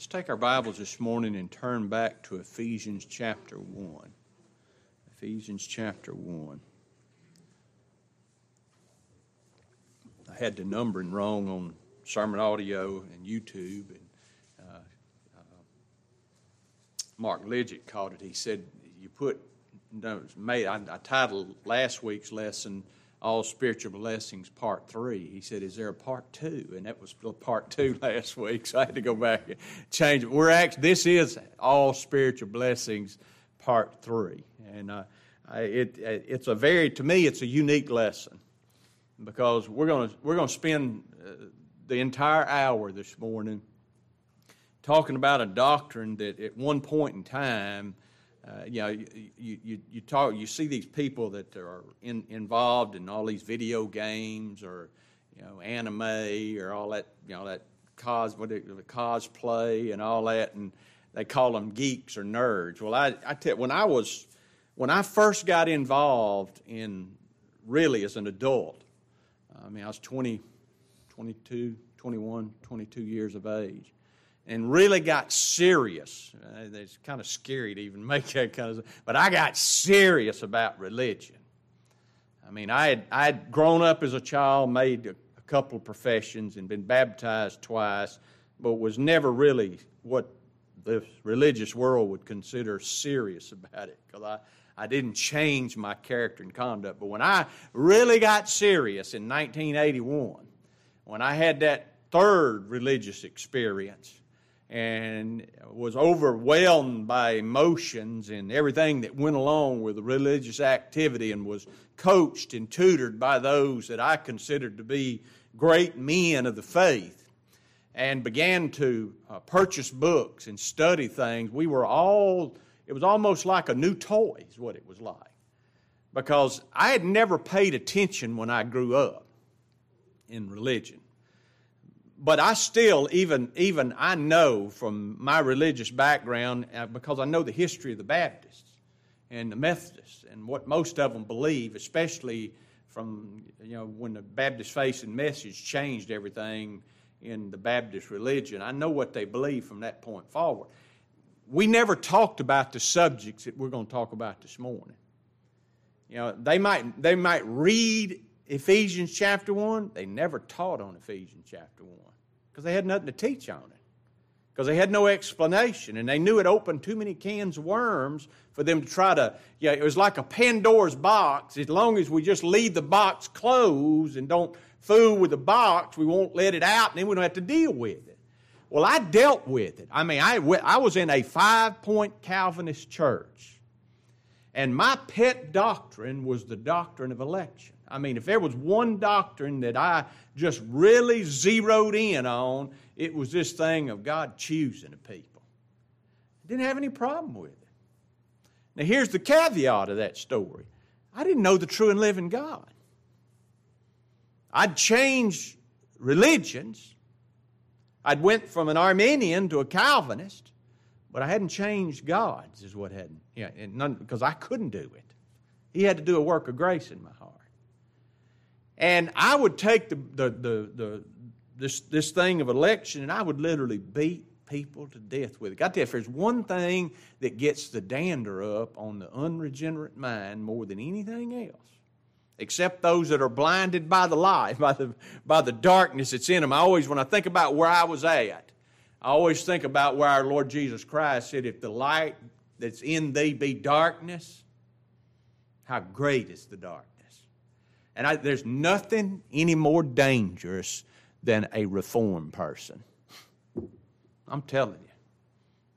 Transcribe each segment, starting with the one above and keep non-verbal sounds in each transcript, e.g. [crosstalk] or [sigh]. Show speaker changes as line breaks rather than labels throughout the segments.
Let's take our Bibles this morning and turn back to Ephesians chapter 1. Ephesians chapter 1. I had the numbering wrong on sermon audio and YouTube, and uh, uh, Mark Lidget called it. He said, You put, no, made, I, I titled last week's lesson, all spiritual blessings part three. He said is there a part two? And that was part two [laughs] last week so i had to go back and change it. We're actually this is all spiritual blessings part three. And uh, it, it's a very to me it's a unique lesson because we're going to we're going to spend uh, the entire hour this morning talking about a doctrine that at one point in time uh, you know, you, you, you, talk, you see these people that are in, involved in all these video games or, you know, anime or all that, you know, that cos, what it, cosplay and all that, and they call them geeks or nerds. Well, I, I tell when I was, when I first got involved in really as an adult, I mean, I was 20, 22, 21, 22 years of age and really got serious. Uh, it's kind of scary to even [laughs] make that kind of, but I got serious about religion. I mean, I had I had grown up as a child, made a, a couple of professions, and been baptized twice, but was never really what the religious world would consider serious about it because I. I didn't change my character and conduct. But when I really got serious in 1981, when I had that third religious experience, and was overwhelmed by emotions and everything that went along with the religious activity and was coached and tutored by those that I considered to be great men of the faith and began to uh, purchase books and study things. We were all, it was almost like a new toy, is what it was like. Because I had never paid attention when I grew up in religion but I still, even, even I know from my religious background, uh, because I know the history of the Baptists and the Methodists and what most of them believe, especially from you know when the Baptist faith and message changed everything in the Baptist religion. I know what they believe from that point forward. We never talked about the subjects that we're going to talk about this morning. You know, they might they might read Ephesians chapter 1, they never taught on Ephesians chapter 1 because they had nothing to teach on it. Because they had no explanation, and they knew it opened too many cans of worms for them to try to. Yeah, it was like a Pandora's box. As long as we just leave the box closed and don't fool with the box, we won't let it out, and then we don't have to deal with it. Well, I dealt with it. I mean, I, I was in a five point Calvinist church, and my pet doctrine was the doctrine of election. I mean, if there was one doctrine that I just really zeroed in on, it was this thing of God choosing a people. I didn't have any problem with it. Now, here's the caveat of that story I didn't know the true and living God. I'd changed religions. I'd went from an Arminian to a Calvinist, but I hadn't changed gods, is what hadn't. Yeah, and none, because I couldn't do it. He had to do a work of grace in my. And I would take the, the, the, the, this, this thing of election and I would literally beat people to death with it. Got to if there's one thing that gets the dander up on the unregenerate mind more than anything else, except those that are blinded by the light, [laughs] by the, by the darkness that's in them. I always, when I think about where I was at, I always think about where our Lord Jesus Christ said, If the light that's in thee be darkness, how great is the darkness. And I, there's nothing any more dangerous than a reformed person. I'm telling you,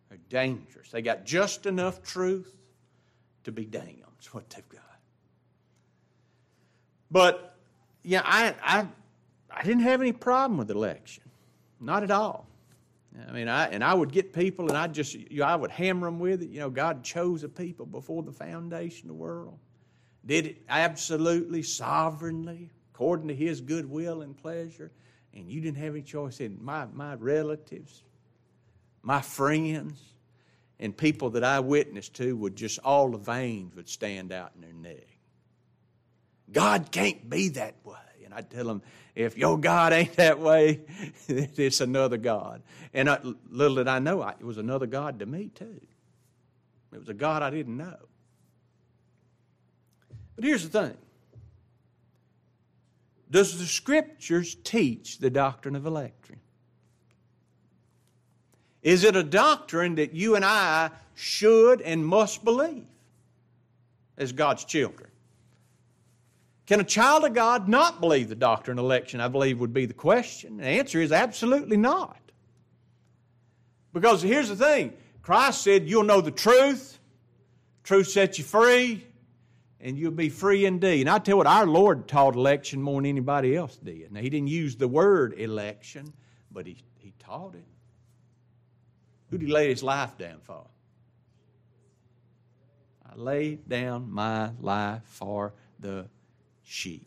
they're dangerous. They got just enough truth to be damned. What they've got. But yeah, I, I, I didn't have any problem with election, not at all. I mean, I and I would get people, and I just you I would hammer them with it. You know, God chose a people before the foundation of the world did it absolutely, sovereignly, according to His good will and pleasure, and you didn't have any choice in my, my relatives, my friends, and people that I witnessed to would just all the veins would stand out in their neck. God can't be that way. And I'd tell them, if your God ain't that way, [laughs] it's another God. And I, little did I know, I, it was another God to me, too. It was a God I didn't know. But here's the thing Does the Scriptures teach the doctrine of election? Is it a doctrine that you and I should and must believe as God's children? Can a child of God not believe the doctrine of election? I believe would be the question. The answer is absolutely not. Because here's the thing Christ said, You'll know the truth, truth sets you free, and you'll be free indeed. And I tell you what, our Lord taught election more than anybody else did. Now, He didn't use the word election, but He, he taught it. Who did He lay His life down for? I lay down my life for the sheep.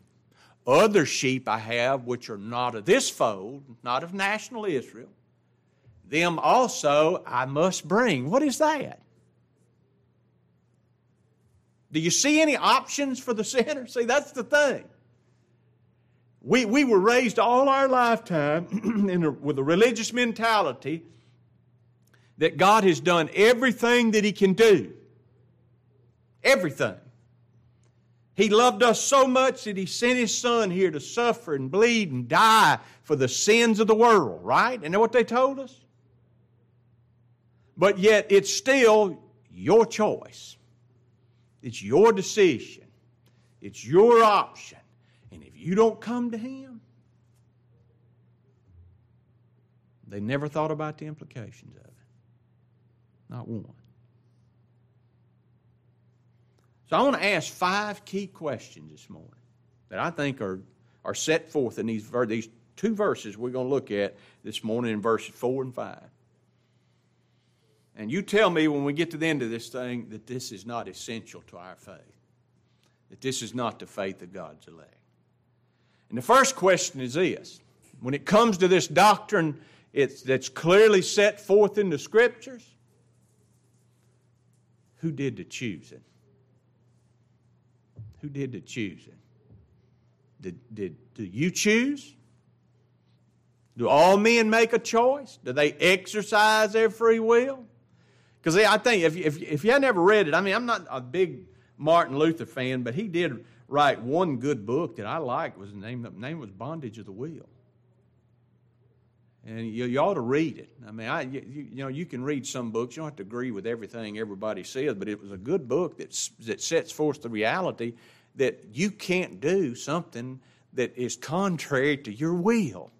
Other sheep I have which are not of this fold, not of national Israel, them also I must bring. What is that? Do you see any options for the sinner? [laughs] See, that's the thing. We, we were raised all our lifetime [clears throat] a, with a religious mentality that God has done everything that He can do. Everything. He loved us so much that He sent His Son here to suffer and bleed and die for the sins of the world, right? And know what they told us? But yet, it's still your choice. It's your decision. It's your option. And if you don't come to Him, they never thought about the implications of it. Not one. So I want to ask five key questions this morning that I think are, are set forth in these, these two verses we're going to look at this morning in verses 4 and 5. And you tell me when we get to the end of this thing that this is not essential to our faith, that this is not the faith of God's elect. And the first question is this when it comes to this doctrine it's, that's clearly set forth in the Scriptures, who did the choosing? Who did the choosing? Did, did, do you choose? Do all men make a choice? Do they exercise their free will? Because I think if, if, if you had never read it, I mean, I'm not a big Martin Luther fan, but he did write one good book that I liked. Was the name, the name was Bondage of the Will. And you, you ought to read it. I mean, I, you, you, know, you can read some books. You don't have to agree with everything everybody says, but it was a good book that, that sets forth the reality that you can't do something that is contrary to your will.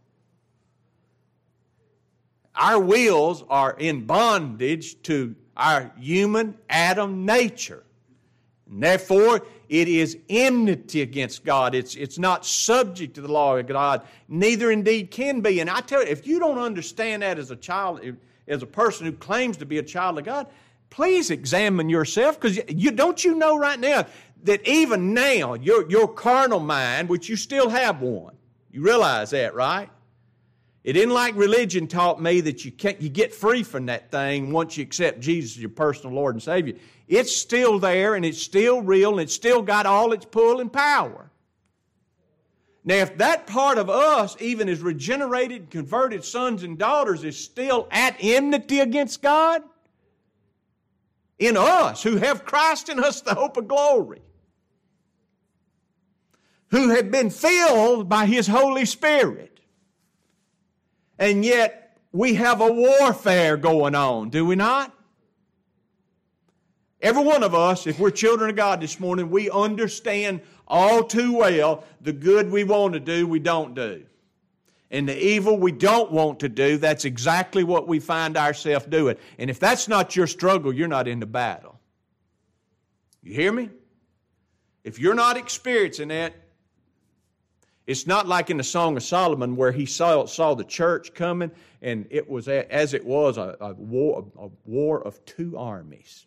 Our wills are in bondage to our human Adam nature. And therefore, it is enmity against God. It's, it's not subject to the law of God. Neither indeed can be. And I tell you, if you don't understand that as a child, as a person who claims to be a child of God, please examine yourself because you, don't you know right now that even now, your, your carnal mind, which you still have one, you realize that, right? It isn't like religion taught me that you can't you get free from that thing once you accept Jesus as your personal Lord and Savior. It's still there and it's still real and it's still got all its pull and power. Now, if that part of us, even as regenerated, converted sons and daughters, is still at enmity against God, in us who have Christ in us, the hope of glory, who have been filled by His Holy Spirit, and yet we have a warfare going on, do we not? Every one of us, if we're children of God this morning, we understand all too well the good we want to do, we don't do. And the evil we don't want to do, that's exactly what we find ourselves doing. And if that's not your struggle, you're not in the battle. You hear me? If you're not experiencing that, it's not like in the Song of Solomon where he saw, saw the church coming and it was, as it was, a, a war, a war of two armies.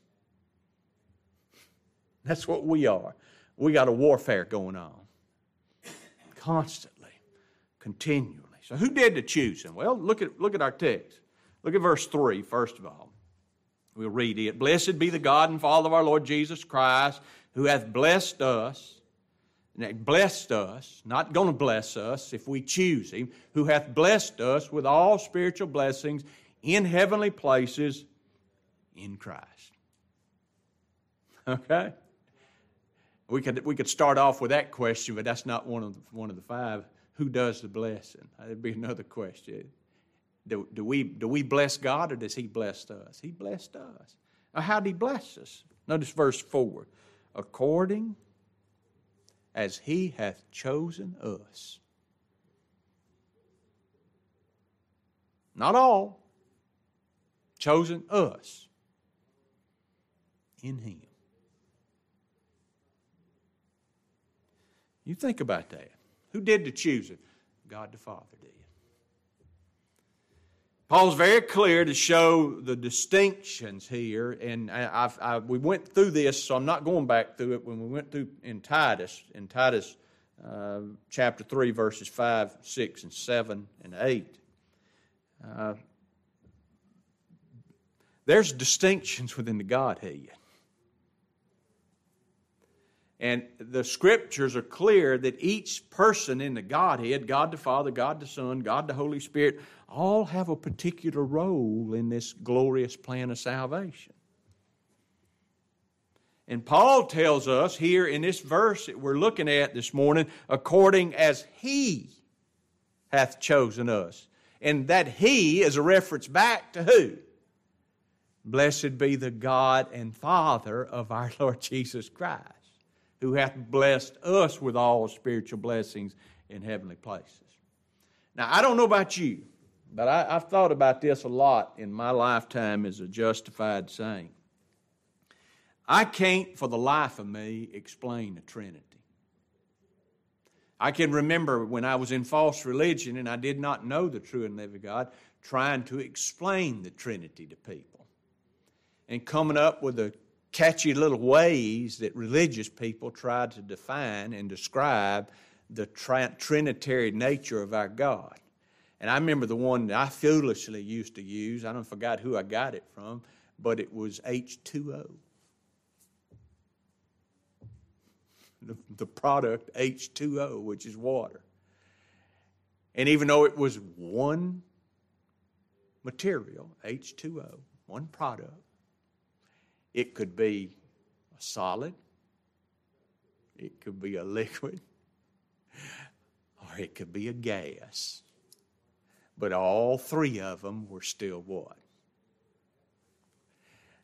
That's what we are. We got a warfare going on constantly, continually. So, who did the choosing? Well, look at, look at our text. Look at verse 3, first of all. We'll read it. Blessed be the God and Father of our Lord Jesus Christ, who hath blessed us blessed us, not going to bless us if we choose Him, who hath blessed us with all spiritual blessings in heavenly places in Christ. Okay? We could, we could start off with that question, but that's not one of the, one of the five. Who does the blessing? That'd be another question. Do, do, we, do we bless God or does He bless us? He blessed us. Now, how did He bless us? Notice verse 4 according as He hath chosen us. Not all, chosen us in Him. You think about that. Who did the choosing? God the Father did. Paul's very clear to show the distinctions here, and I, I, we went through this, so I'm not going back through it. When we went through in Titus, in Titus uh, chapter 3, verses 5, 6, and 7, and 8, uh, there's distinctions within the Godhead. And the scriptures are clear that each person in the Godhead, God the Father, God the Son, God the Holy Spirit, all have a particular role in this glorious plan of salvation. And Paul tells us here in this verse that we're looking at this morning, according as He hath chosen us. And that He is a reference back to who? Blessed be the God and Father of our [laughs] Lord Jesus Christ who hath blessed us with all spiritual blessings in heavenly places. Now, I don't know about you, but I, have thought about this a lot in my lifetime as a justified saint. I can't, for the life of me, explain the Trinity. I can remember when I was in false religion and I did not know the true and living God, trying to explain the Trinity to people and coming up with a catchy little ways that religious people try to define and describe the trinitarian nature of our God. And I remember the one that I foolishly used to use. I don't forgot who I got it from, but it was H2O. The, the product H2O, which is water. And even though it was one material, H2O, one product, it could be a solid, it could be a [laughs] liquid, or it could be a gas. But all three of them were still what?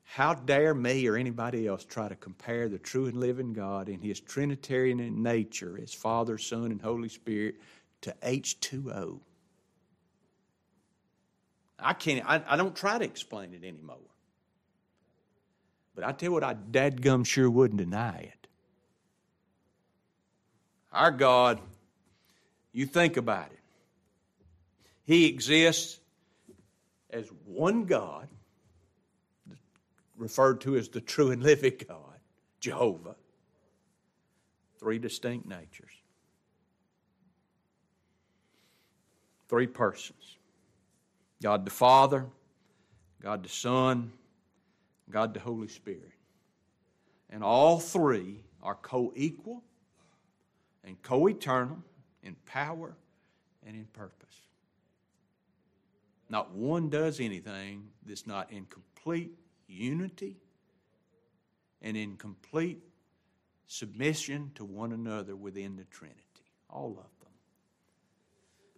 How dare me or anybody else try to compare the true and living God in His Trinitarian nature, as Father, Son, and Holy Spirit, to H2O? I can't, I, I don't try to explain it anymore. But I tell you what, I dadgum sure wouldn't deny it. Our God, you think about it. He exists as one God, referred to as the true and living God, Jehovah. Three distinct natures, three persons God the Father, God the Son, God the Holy Spirit. And all three are co equal and co eternal in power and in purpose. Not one does anything that's not in complete unity and in complete submission to one another within the Trinity. All of them.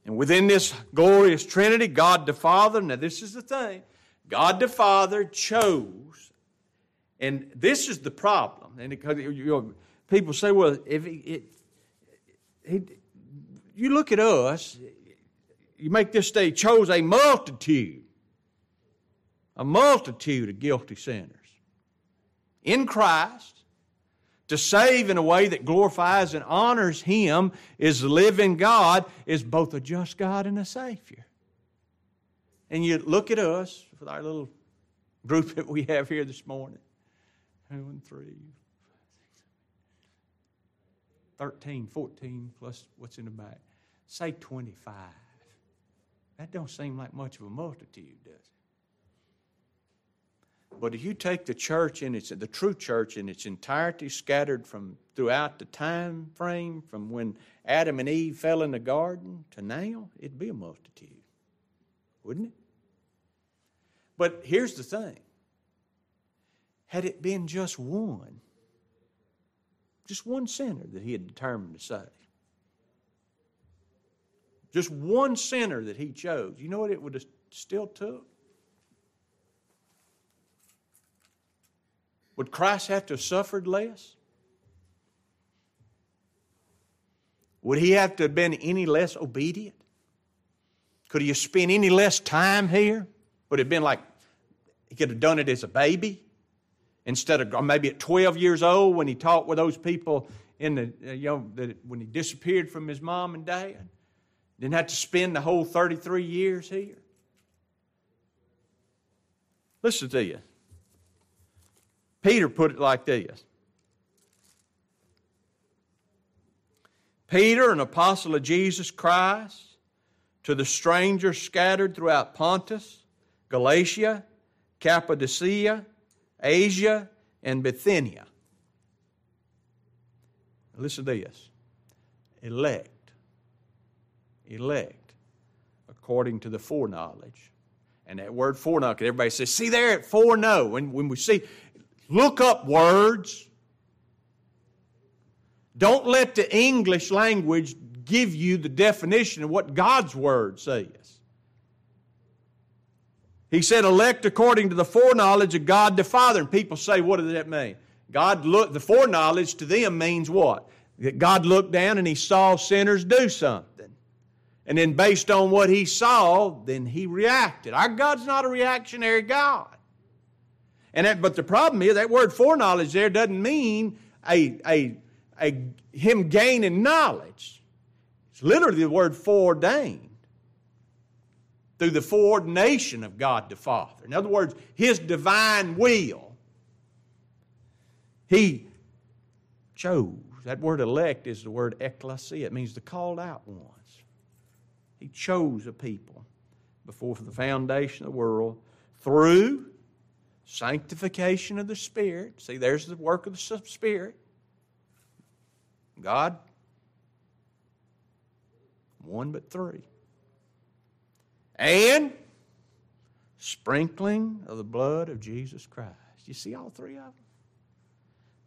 And within this glorious Trinity, God the Father, now this is the thing God the Father chose, and this is the problem. And because you know, people say, well, if it, it, you look at us, you make this day chose a multitude, a multitude of guilty sinners in Christ to save in a way that glorifies and honors Him is the living God, is both a just God and a Savior. And you look at us with our little group [laughs] that we have here this morning. Two and three, 13, 14, plus what's in the back. Say 25. That don't seem like much of a multitude, does it? But if you take the church in its the true church in its entirety, scattered from throughout the time frame from when Adam and Eve fell in the garden to now, it'd be a multitude, wouldn't it? But here's the thing: had it been just one, just one sinner that he had determined to save, just one sinner that he chose, you know what it would have still took? Would Christ have to have suffered less? Would he have to have been any less obedient? Could he have spent any less time here? Would it have been like he could have done it as a baby instead of maybe at 12 years old when he talked with those people in the, uh, you know, that when he disappeared from his mom and dad? Didn't have to spend the whole 33 years here. Listen to you. Peter put it like this Peter, an apostle of Jesus Christ, to the strangers scattered throughout Pontus, Galatia, Cappadocia, Asia, and Bithynia. Listen to this elect, elect, according to the foreknowledge. And that word foreknowledge, everybody says, see there at foreknow. When, when we see, Look up words. Don't let the English language give you the definition of what God's Word says. He said, elect according to the foreknowledge of God the Father. And people say, what does that mean? God look the foreknowledge to them means what? That God looked down and he saw sinners do something. And then based on what he saw, then he reacted. Our God's not a reactionary God. And that, but the problem is that word foreknowledge there doesn't mean a, a, a him gaining knowledge. It's literally the word foreordained through the foreordination of God the Father. In other words, his divine will. He chose. That word elect is the word ecclesia. It means the called out ones. He chose a people before the foundation of the world through sanctification of the Spirit. See, there's the work of the Spirit. God, one but three. And sprinkling of the blood of Jesus Christ. You see all three of them?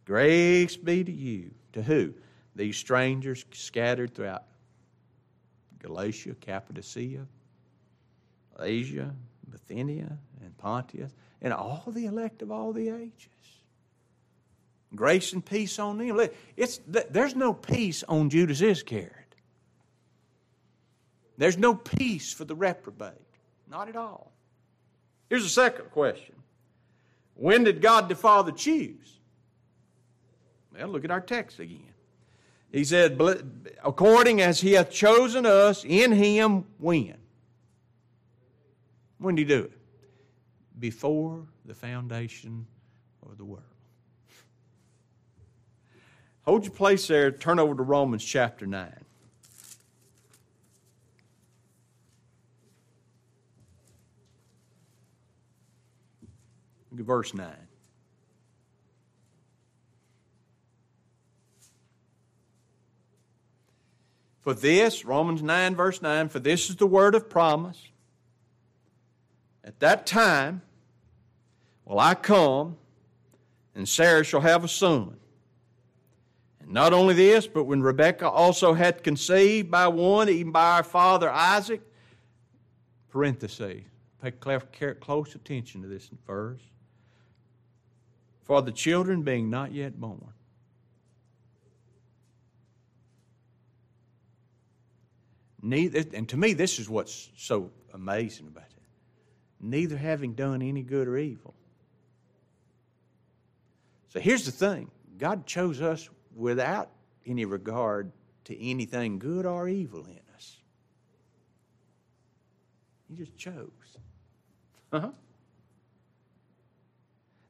Grace be to you. To who? These strangers scattered throughout Galatia, Cappadocia, Asia, Bithynia, and Pontus and all the elect of all the ages. Grace and peace on them. It's, there's no peace on Judas Iscariot. There's no peace for the reprobate. Not at all. Here's a second question When did God the Father choose? Well, look at our text again. He said, according as he hath chosen us in him, when? When did he do it? before the foundation of the world. Hold your place there. Turn over to Romans chapter 9. Verse 9. For this, Romans 9, verse 9, for this is the word of promise. At that time, well, I come, and Sarah shall have a son. And not only this, but when Rebekah also had conceived by one, even by our father Isaac, parenthesis, pay close attention to this verse. For the children being not yet born. Neither, and to me, this is what's so amazing about it. Neither having done any good or evil, so here's the thing God chose us without any regard to anything good or evil in us. He just chose. Uh-huh.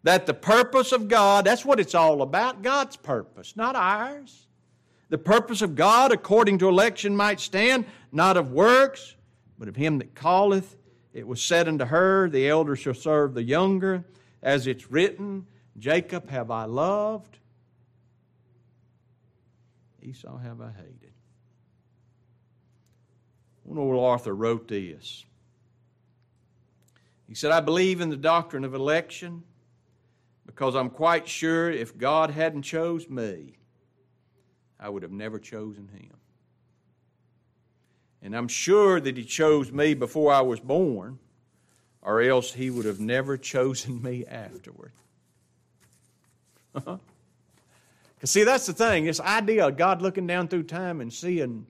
That the purpose of God, that's what it's all about God's purpose, not ours. The purpose of God according to election might stand, not of works, but of him that calleth. It was said unto her, The elder shall serve the younger. as it's written, Jacob have I loved, Esau have I hated. When old Arthur wrote this, he said, I believe in the doctrine of election because I'm quite sure if God hadn't chose me, I would have never chosen him. And I'm sure that he chose me before I was born, or else he would have never [laughs] chosen me afterward. [laughs] Because, see, that's the thing this idea of God looking down through time and seeing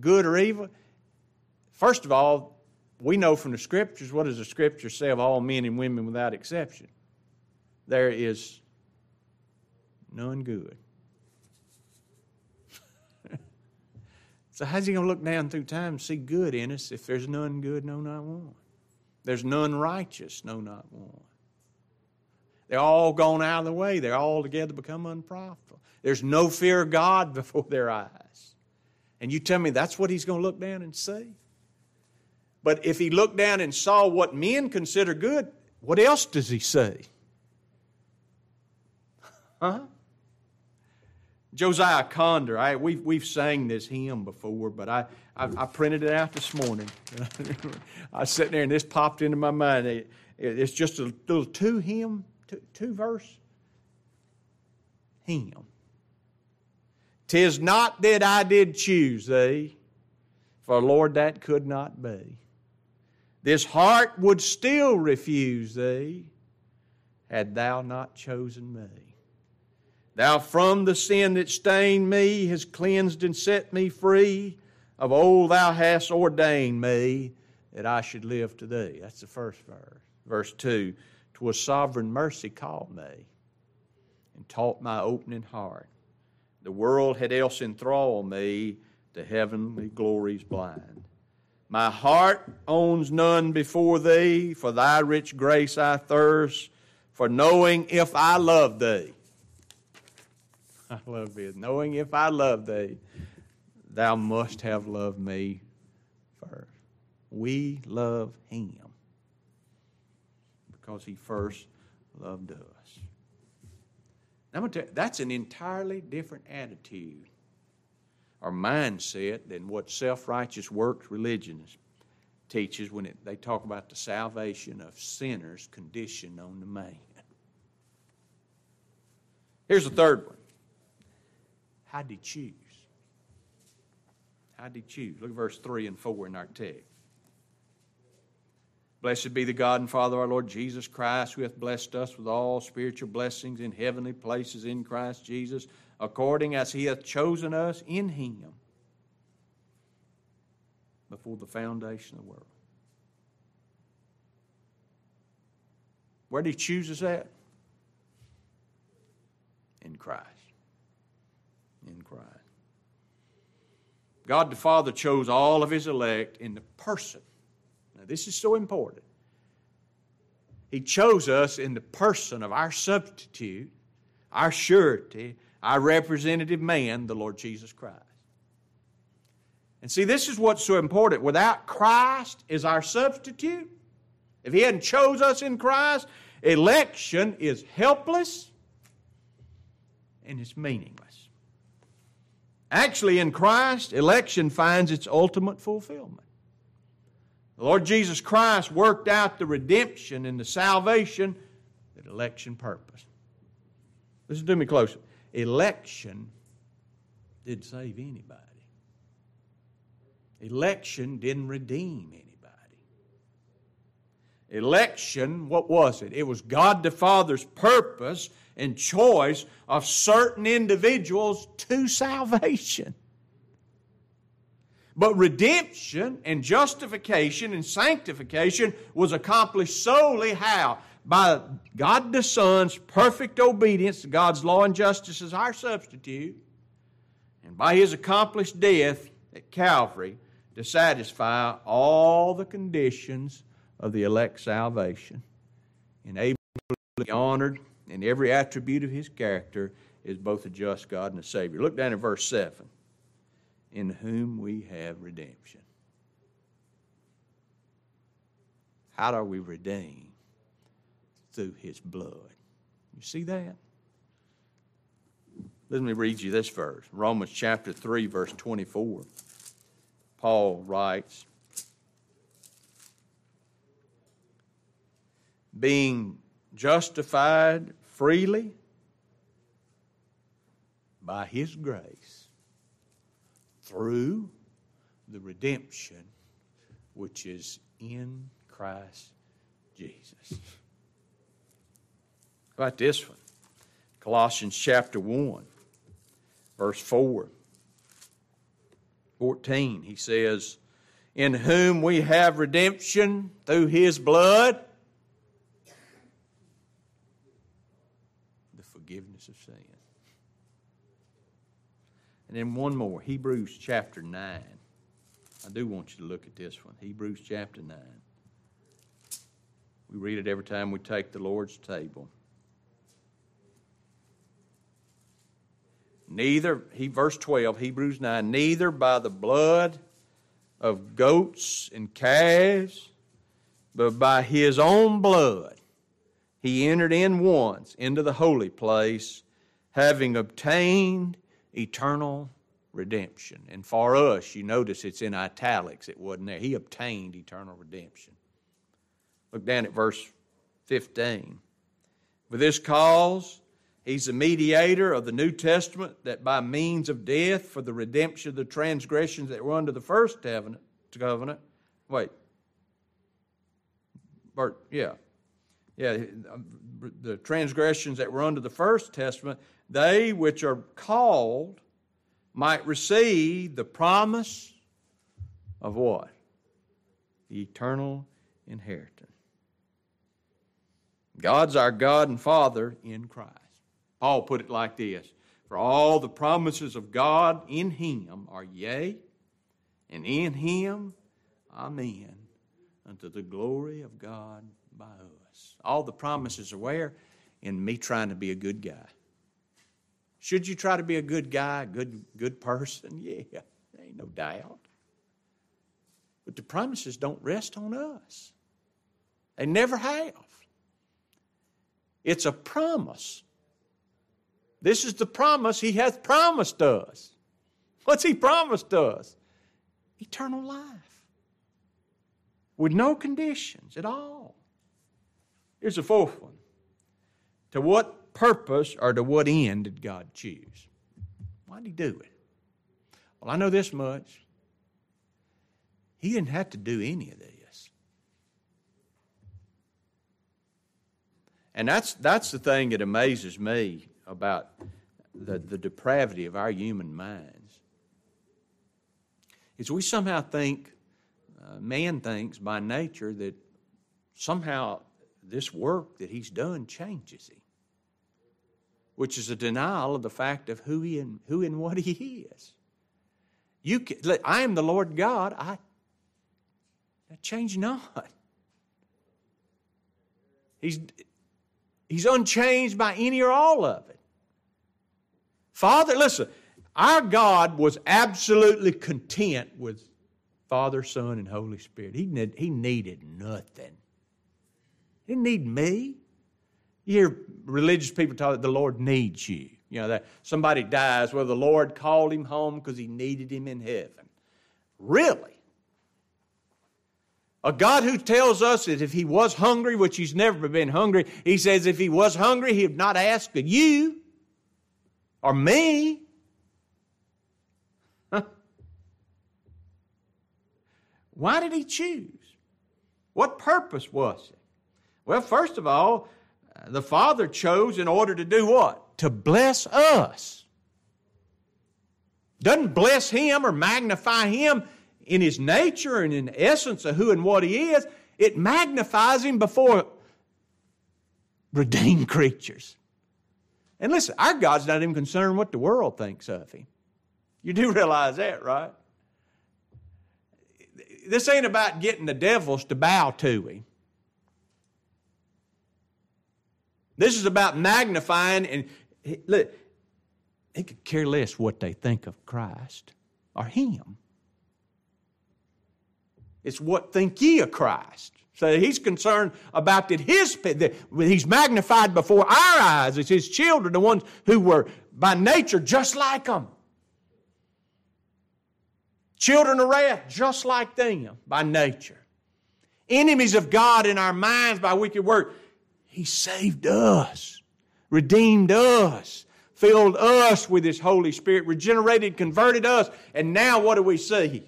good or evil. First of all, we know from the scriptures what does the scripture say of all men and women without exception? There is none good. [laughs] so, how's he going to look down through time and see good in us if there's none good, no, not one? There's none righteous, no, not one. They're all gone out of the way. They're all together become unprofitable. There's no fear of God [laughs] before their eyes. And you tell me that's what he's going to look down and see? But if he looked down and saw what men consider good, what else does he see? Huh? Josiah Conder, I, we've, we've sang this hymn before, but I, I, I printed it out this morning. [laughs] I was sitting there and this popped into my mind. It, it's just a little two hymn two, two verse hymn. Tis not that I did choose thee, for Lord, that could not be. This heart would still refuse thee, had thou not chosen me. Thou from the sin that stained me has cleansed and set me free. Of old thou hast ordained me that I should live to thee. That's the first verse. Verse 2 'Twas sovereign mercy called me and taught my opening heart. The world had else enthralled me, to heavenly glories blind. My heart owns none before thee, for thy rich grace I thirst, for knowing if I love thee. [laughs] I love thee. Knowing if I love thee, thou must have loved me first. We love him because he first loved us. I'm to tell you, that's an entirely different attitude or mindset than what self righteous works religion teaches when it, they talk about the salvation of sinners conditioned on the man. Here's the third one. How did he choose? How did he choose? Look at verse 3 and 4 in our text. Blessed be the God and Father of our Lord Jesus Christ, who hath blessed us with all spiritual blessings in heavenly places in Christ Jesus, according as he hath chosen us in him before the foundation of the world. Where did he choose us at? In Christ. In Christ. God the Father chose all of his elect in the person now, this is so important. He chose us in the person of our substitute, our surety, our representative man, the Lord Jesus Christ. And see, this is what's so important. Without Christ as our substitute, if He hadn't chose us in Christ, election is helpless and it's meaningless. Actually, in Christ, election finds its ultimate fulfillment. The Lord Jesus Christ worked out the redemption and the salvation that election purpose. Listen to me closely. Election didn't save anybody. Election didn't redeem anybody. Election, what was it? It was God the Father's purpose and choice of certain individuals to salvation. But redemption and justification and sanctification was accomplished solely how? By God the Son's perfect obedience to God's law and justice as our substitute, and by His accomplished death at Calvary to satisfy all the conditions of the elect's salvation, enabling to be honored in every attribute of His character is both a just God and a Savior. Look down at verse 7 in whom we have redemption. How are we redeemed? through his blood. You see that? Let me read you this verse Romans chapter 3, verse 24. Paul writes, Being justified freely by his grace through the redemption which is in Christ Jesus. How about this one? Colossians chapter 1, verse 4. 14, he says, In whom we have redemption through his blood, the forgiveness of sin. And then one more, Hebrews chapter 9. I do want you to look at this one. Hebrews chapter 9. We read it every time we take the Lord's table. Neither, he, verse 12, Hebrews 9, neither by the blood of goats and calves, but by his own blood he entered in once into the holy place, having obtained eternal redemption. And for us, you notice it's in italics, it wasn't there. He obtained eternal redemption. Look down at verse 15. For this cause, he's the mediator of the New Testament, that by means of death for the redemption of the transgressions that were under the first covenant, covenant wait, Bert, yeah, yeah, the transgressions that were under the first testament, they which are called might receive the promise of what? The eternal inheritance. God's our God and Father in Christ. Paul put it like this For all the promises of God in Him are yea, and in Him, amen, unto the glory of God by us. All the promises are where? In me trying to be a good guy. Should you try to be a good guy, a good, good person? Yeah, there ain't no doubt. But the promises don't rest on us. They never have. It's a promise. This is the promise He hath promised us. What's He promised us? Eternal life. With no conditions at all. Here's the fourth one. To what purpose or to what end did God choose? Why did He do it? Well, I know this much. He didn't have to do any of this. And that's, that's the thing that amazes me about the, the depravity of our human minds. Is we somehow think, uh, man thinks by nature that somehow this work that he's done changes him, which is a denial of the fact of who he and who and what he is. You, can, I am the Lord God. I, I change not. He's He's unchanged by any or all of it. Father, listen, our God was absolutely content with Father, Son, and Holy Spirit. He, need, he needed nothing. He didn't need me. You hear religious people talk that the Lord needs you. You know, that somebody dies, well, the Lord called him home because he needed him in heaven. Really? A God who tells us that if he was hungry, which he's never been hungry, he says if he was hungry, he would not ask of you or me. Huh? Why did he choose? What purpose was it? Well, first of all, uh, the Father chose in order to do what? To bless us. Doesn't bless him or magnify him in his nature and in essence of who and what he is, it magnifies him before redeemed [laughs] creatures. And listen, our God's not even concerned what the world thinks of him. You do [laughs] realize that, right? This ain't about getting the devils to bow to him. This is about magnifying and look, he could care less what they think of Christ or him. It's what think ye of Christ. So he's concerned about that his that he's magnified before our eyes as his children, the ones who were by nature just like them. Children of wrath, just like them by nature. Enemies of God in our minds by wicked work. He saved us, redeemed us, filled us with His Holy Spirit, regenerated, converted us, and now what do we see?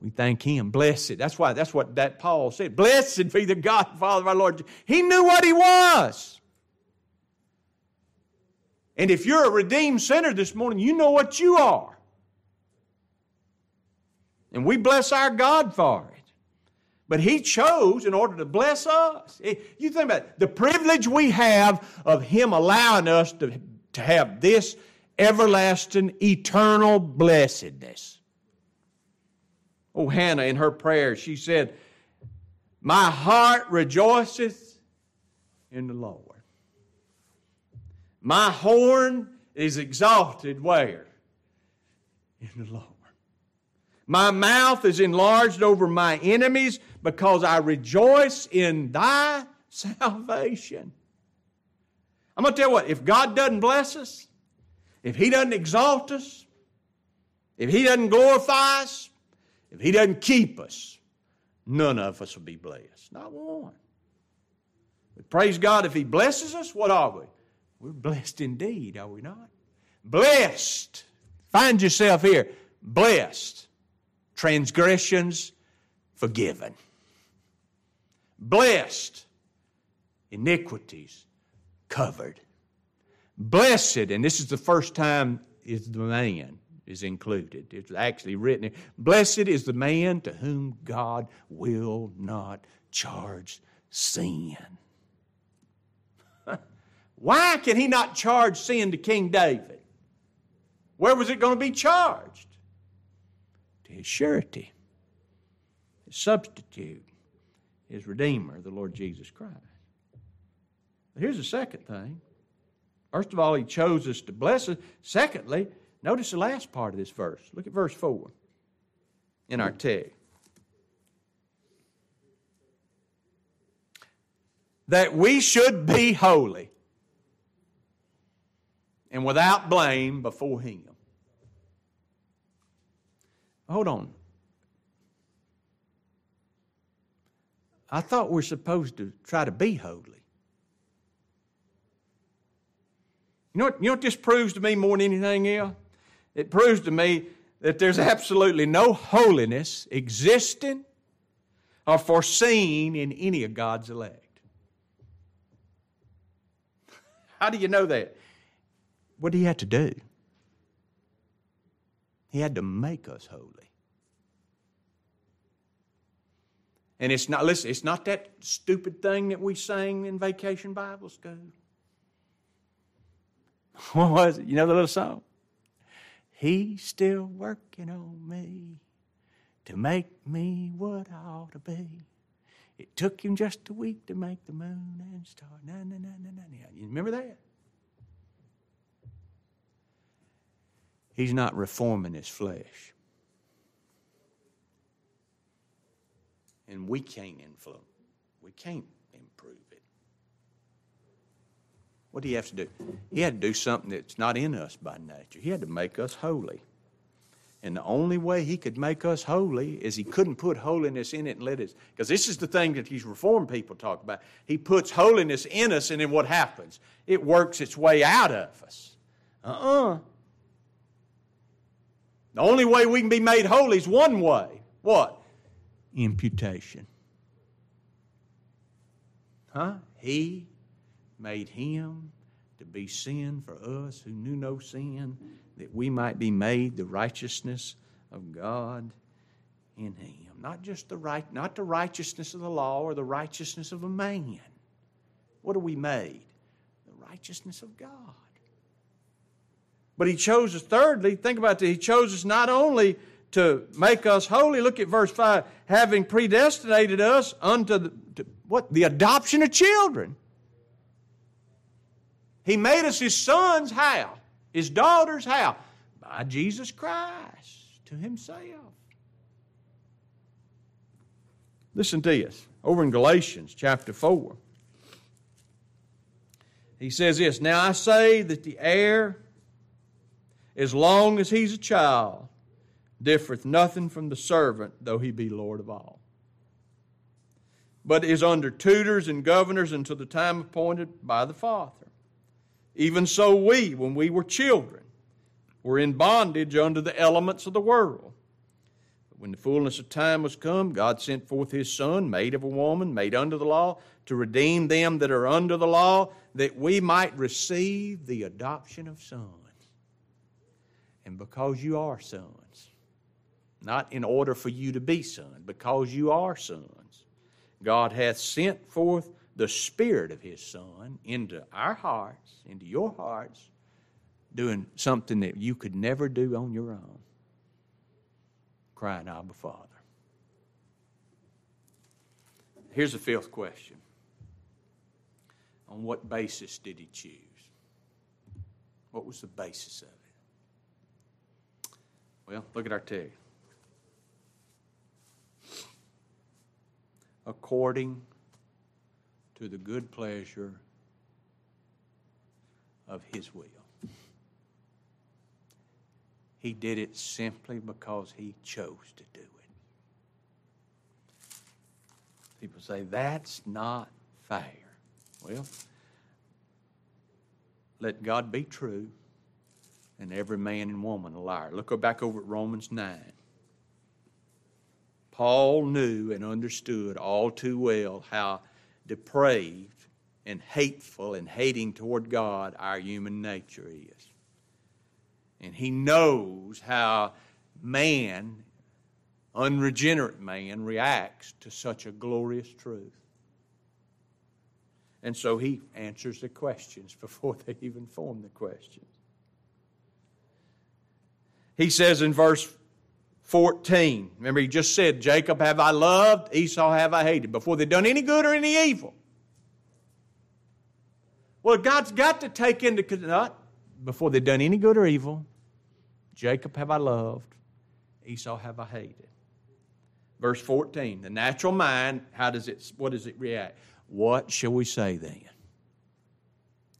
We thank Him. Blessed. That's why that's what that Paul said. Blessed be the God Father of our Lord. He knew what He was. And if you're a redeemed sinner this morning, you know what you are. And we bless our God for it. But He chose in order to bless us. You think about it, the privilege we have of Him allowing us to, to have this everlasting, eternal blessedness. Oh, Hannah, in her prayer, she said, My heart rejoiceth in the Lord. My horn is exalted where? In the Lord. My mouth is enlarged over my enemies because I rejoice in thy salvation. I'm going to tell you what, if God doesn't bless us, if He doesn't exalt us, if He doesn't glorify us, if He doesn't keep us, none of us will be blessed. Not one. But praise God, if He blesses us, what are we? We're blessed indeed, are we not? Blessed. Find yourself here. Blessed transgressions forgiven. Blessed, iniquities covered. Blessed, and this is the first time is the man is included. It's actually written. Blessed is the man to whom God will not charge sin. [laughs] Why can he not charge sin to King David? Where was it going to be charged? To his surety, his substitute, his redeemer, the Lord Jesus Christ. Here's the second thing. First of all, he chose us to bless us. Secondly, notice the last part of this verse. Look at verse 4 in our text. That we should be holy and without blame before him. Hold on. I thought we're supposed to try to be holy. You know what, you know what this proves to me more than anything else? It proves to me that there's absolutely no holiness existing or foreseen in any of God's elect. [laughs] How do you know that? What do you have to do? He had to make us holy. And it's not, listen, it's not that stupid thing that we sang in vacation Bible school. [laughs] What was it? You know the little song? He's still working on me to make me what I ought to be. It took him just a week to make the moon and star. Na, na, na, na, na. You remember that? He's not reforming his flesh. And we can't influence. We can't improve it. What do you have to do? He had to do something that's not in us by nature. He had to make us holy. And the only way he could make us holy is he couldn't put holiness in it and let it. Because this is the thing that these reformed people talk about. He puts holiness in us, and then what happens? It works its way out of us. Uh uh-uh. uh the only way we can be made holy is one way. What? Imputation. Huh? He made him to be sin for us who knew no sin, that we might be made the righteousness of God in him. Not just the right, not the righteousness of the law or the righteousness of a man. What are we made? The righteousness of God. But he chose us, thirdly, think about this, he chose us not only to make us holy, look at verse 5, having predestinated us unto the, to, what? The adoption of children. He made us his sons how? His daughters how? By Jesus Christ to himself. Listen to this. Over in Galatians chapter 4, he says this Now I say that the heir, as long as he's a child, differeth nothing from the servant, though he be Lord of all. But is under tutors and governors until the time appointed by the Father. Even so, we, when we were children, were in bondage under the elements of the world. But when the fullness of time was come, God sent forth His Son, made of a woman, made under the law, to redeem them that are under the law, that we might receive the adoption of sons. And because you are sons, not in order for you to be sons, because you are sons, God hath sent forth the Spirit of His Son into our hearts, into your hearts, doing something that you could never do on your own. Crying, Abba, Father. Here's the fifth question On what basis did He choose? What was the basis of it? Well, look at our text. According to the good pleasure of His will. He did it simply because He chose to do it. People say, that's not fair. Well, let God be true and every man and woman a liar. Look back over at Romans 9. Paul knew and understood all too well how depraved and hateful and hating toward God our human nature is. And he knows how man, unregenerate man, reacts to such a glorious truth. And so he answers the questions [laughs] before they even form the questions. He says in verse 14. Remember, he just said, Jacob have I loved, Esau have I hated, before they've done any good or any evil. Well, God's got to take into not before they've done any good or evil. Jacob have I loved, Esau have I hated. Verse 14, the natural mind, how does it what does it react? What shall we say then?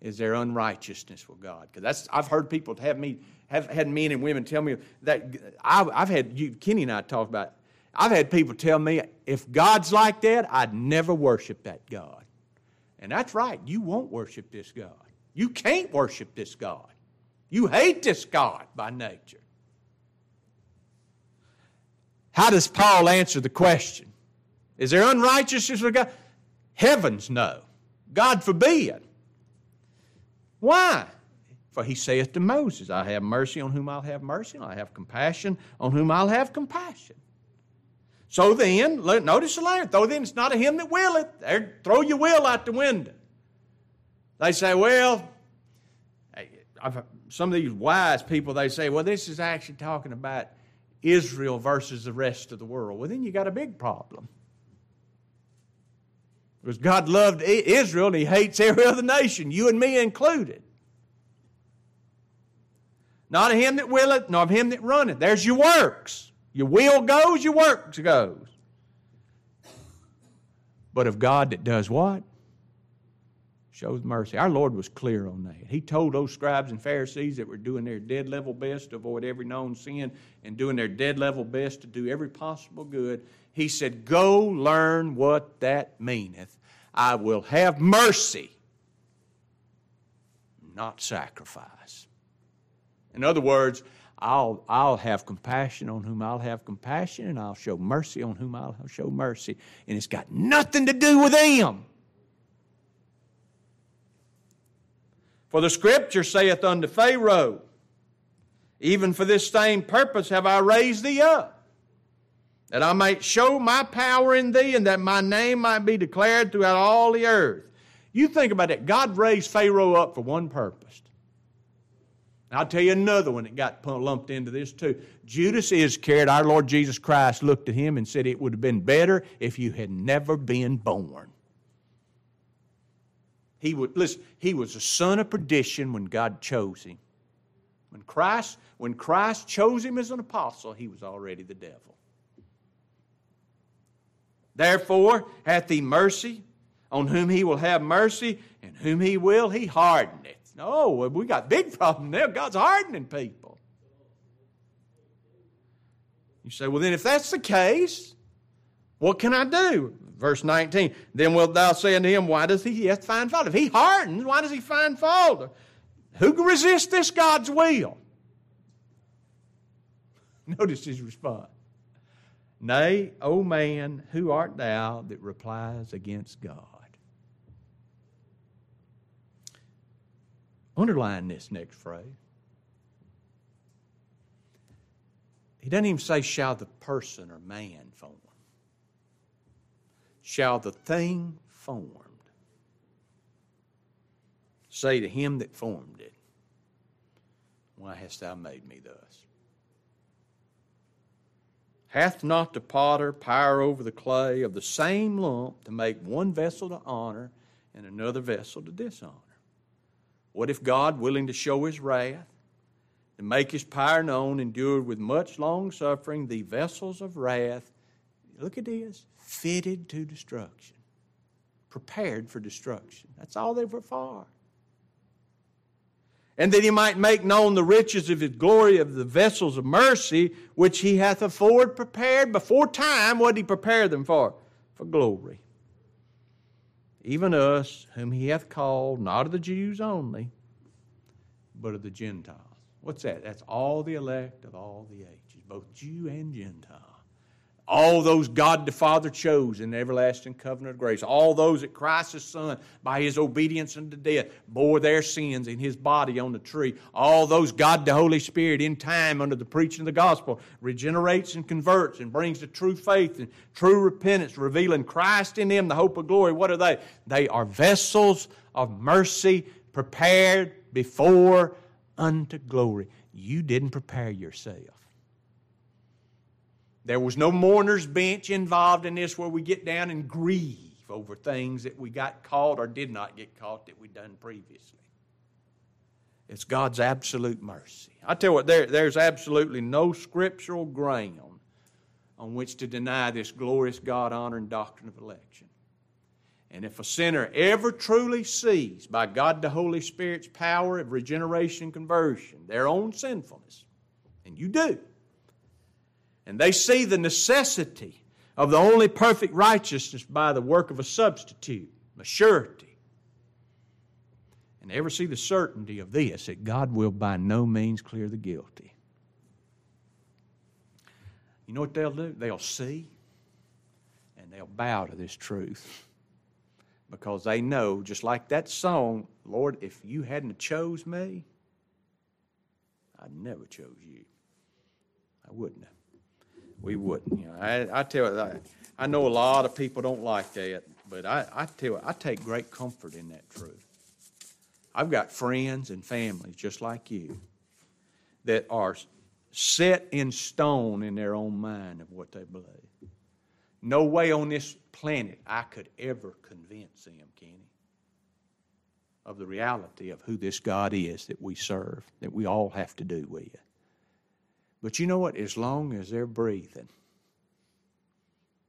Is there unrighteousness with God? Because that's I've heard people have me have had men and women tell me that I, have had you, Kenny and I talked about. I've had people tell me if God's like that, I'd never worship that God. And that's right. You won't worship this God. You can't worship this God. You hate this God by nature. How does Paul answer the question? Is there unrighteousness with God? Heavens, no. God forbid. Why? For he saith to Moses, I have mercy on whom I'll have mercy, and I have compassion on whom I'll have compassion. So then, notice the line, though then it's not a him that willeth. There, throw your will out the window. They say, well, I've, some of these wise people, they say, well, this is actually talking about Israel versus the rest of the world. Well, then you got a big problem. Because God loved Israel and He hates every other nation, you and me included. Not of him that willeth, nor of him that runneth. There's your works. Your will goes, your works goes. But of God that does what? Shows mercy. Our Lord was clear on that. He told those scribes and Pharisees that were doing their dead level best to avoid every known sin and doing their dead level best to do every possible good. He said, Go learn what that meaneth. I will have mercy, not sacrifice. In other words, I'll, I'll have compassion on whom I'll have compassion, and I'll show mercy on whom I'll show mercy. And it's got nothing to do with them. For the scripture saith unto Pharaoh, Even for this same purpose have I raised thee up, that I might show my power in thee, and that my name might be declared throughout all the earth. You think about it. God raised Pharaoh up for one purpose I'll tell you another one that got lumped into this too. Judas Iscariot, our Lord Jesus Christ, looked at him and said, It would have been better if you had never been born. He would listen, he was a son of perdition when God chose him. When Christ, when Christ chose him as an apostle, he was already the devil. Therefore hath he mercy on whom he will have mercy, and whom he will, he hardeneth. No, we got big problem there. God's hardening people. You say, well, then if that's the case, what can I do? Verse 19, then wilt thou say unto him, Why does he yet find fault? If he hardens, why does he find fault? Who can resist this God's will? [laughs] Notice his response. Nay, O man, who art thou that replies against God? Underline this next phrase. He doesn't even say, shall the person or man form. Shall the thing formed say to him that formed it, Why hast thou made me thus? Hath not the potter power over the clay of the same lump to make one vessel to honor and another vessel to dishonor? What if God, willing to show his wrath, to make his power known, endured with much long suffering the vessels of wrath? Look at this fitted to destruction, prepared for destruction. That's all they were for and that he might make known the riches of his glory of the vessels of mercy which he hath afford prepared before time. What did he prepare them for? For glory. Even us, whom he hath called, not of the Jews only, but of the Gentiles. What's that? That's all the elect of all the ages, both Jew and Gentile. All those God the Father chose in the everlasting covenant of grace. All those that Christ Christ's Son, by his obedience unto death, bore their sins in his body on the tree. All those God the Holy Spirit in time under the preaching of the gospel regenerates and converts and brings to true faith and true repentance, revealing Christ in them, the hope of glory. What are they? They are vessels of mercy prepared before unto glory. You didn't prepare yourself. There was no mourner's bench involved in this where we get down and grieve over things that we got caught or did not get caught that we'd done previously. It's God's absolute mercy. I tell you what, there, there's absolutely no scriptural ground on which to deny this glorious God honoring doctrine of election. And if a sinner ever truly sees by God the Holy Spirit's power of regeneration and conversion their own sinfulness, and you do, and they see the necessity of the only perfect righteousness by the work of a substitute, a surety. And ever see the certainty of this that God will by no means clear the guilty. You know what they'll do? They'll see and they'll bow to this truth. Because they know, just like that song, Lord, if you hadn't chose me, I'd never chose you. I wouldn't have we wouldn't. You know, I, I tell you, I, I know a lot of people don't like that, but I, I tell you, I take great comfort in that truth. I've got friends and families just like you that are set in stone in their own mind of what they believe. No way on this planet I could ever convince them, Kenny, of the reality of who this God is that we serve, that we all have to do with. But you know what? As long as they're breathing,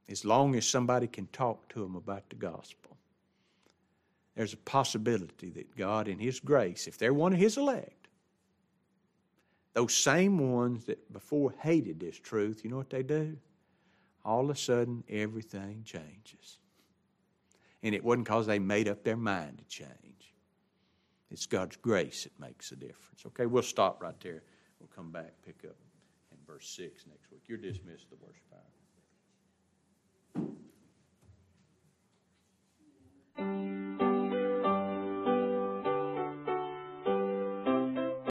as long as somebody can talk to them about the gospel, there's a possibility that God, in His grace, if they're one of His elect, those same ones that before hated this truth, you know what they do? All of a sudden, everything changes. And it wasn't because they made up their mind to change. It's God's grace that makes a difference. Okay, we'll stop right there. We'll come back, pick up verse 6 next week. You're dismissed the worship hour. Thank you.